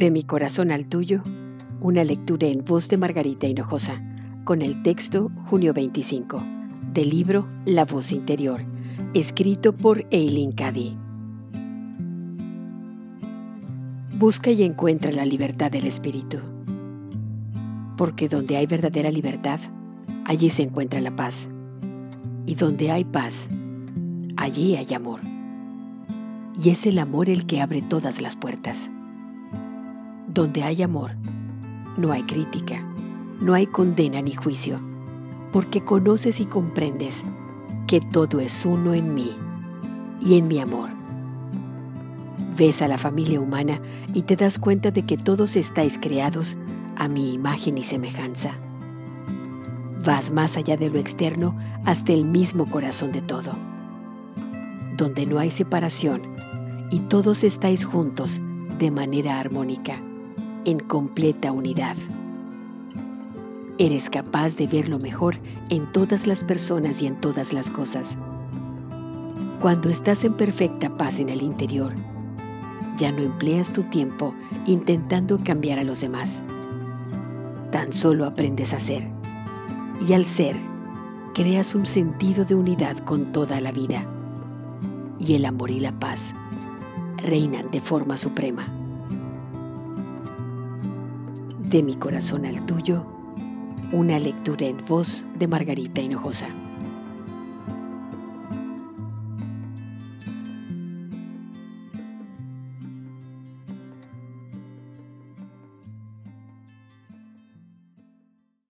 De mi corazón al tuyo, una lectura en voz de Margarita Hinojosa, con el texto Junio 25, del libro La voz interior, escrito por Eileen Cady. Busca y encuentra la libertad del espíritu, porque donde hay verdadera libertad, allí se encuentra la paz, y donde hay paz, allí hay amor. Y es el amor el que abre todas las puertas. Donde hay amor, no hay crítica, no hay condena ni juicio, porque conoces y comprendes que todo es uno en mí y en mi amor. Ves a la familia humana y te das cuenta de que todos estáis creados a mi imagen y semejanza. Vas más allá de lo externo hasta el mismo corazón de todo, donde no hay separación y todos estáis juntos de manera armónica en completa unidad. Eres capaz de ver lo mejor en todas las personas y en todas las cosas. Cuando estás en perfecta paz en el interior, ya no empleas tu tiempo intentando cambiar a los demás. Tan solo aprendes a ser. Y al ser, creas un sentido de unidad con toda la vida. Y el amor y la paz reinan de forma suprema de mi corazón al tuyo, una lectura en voz de Margarita Hinojosa.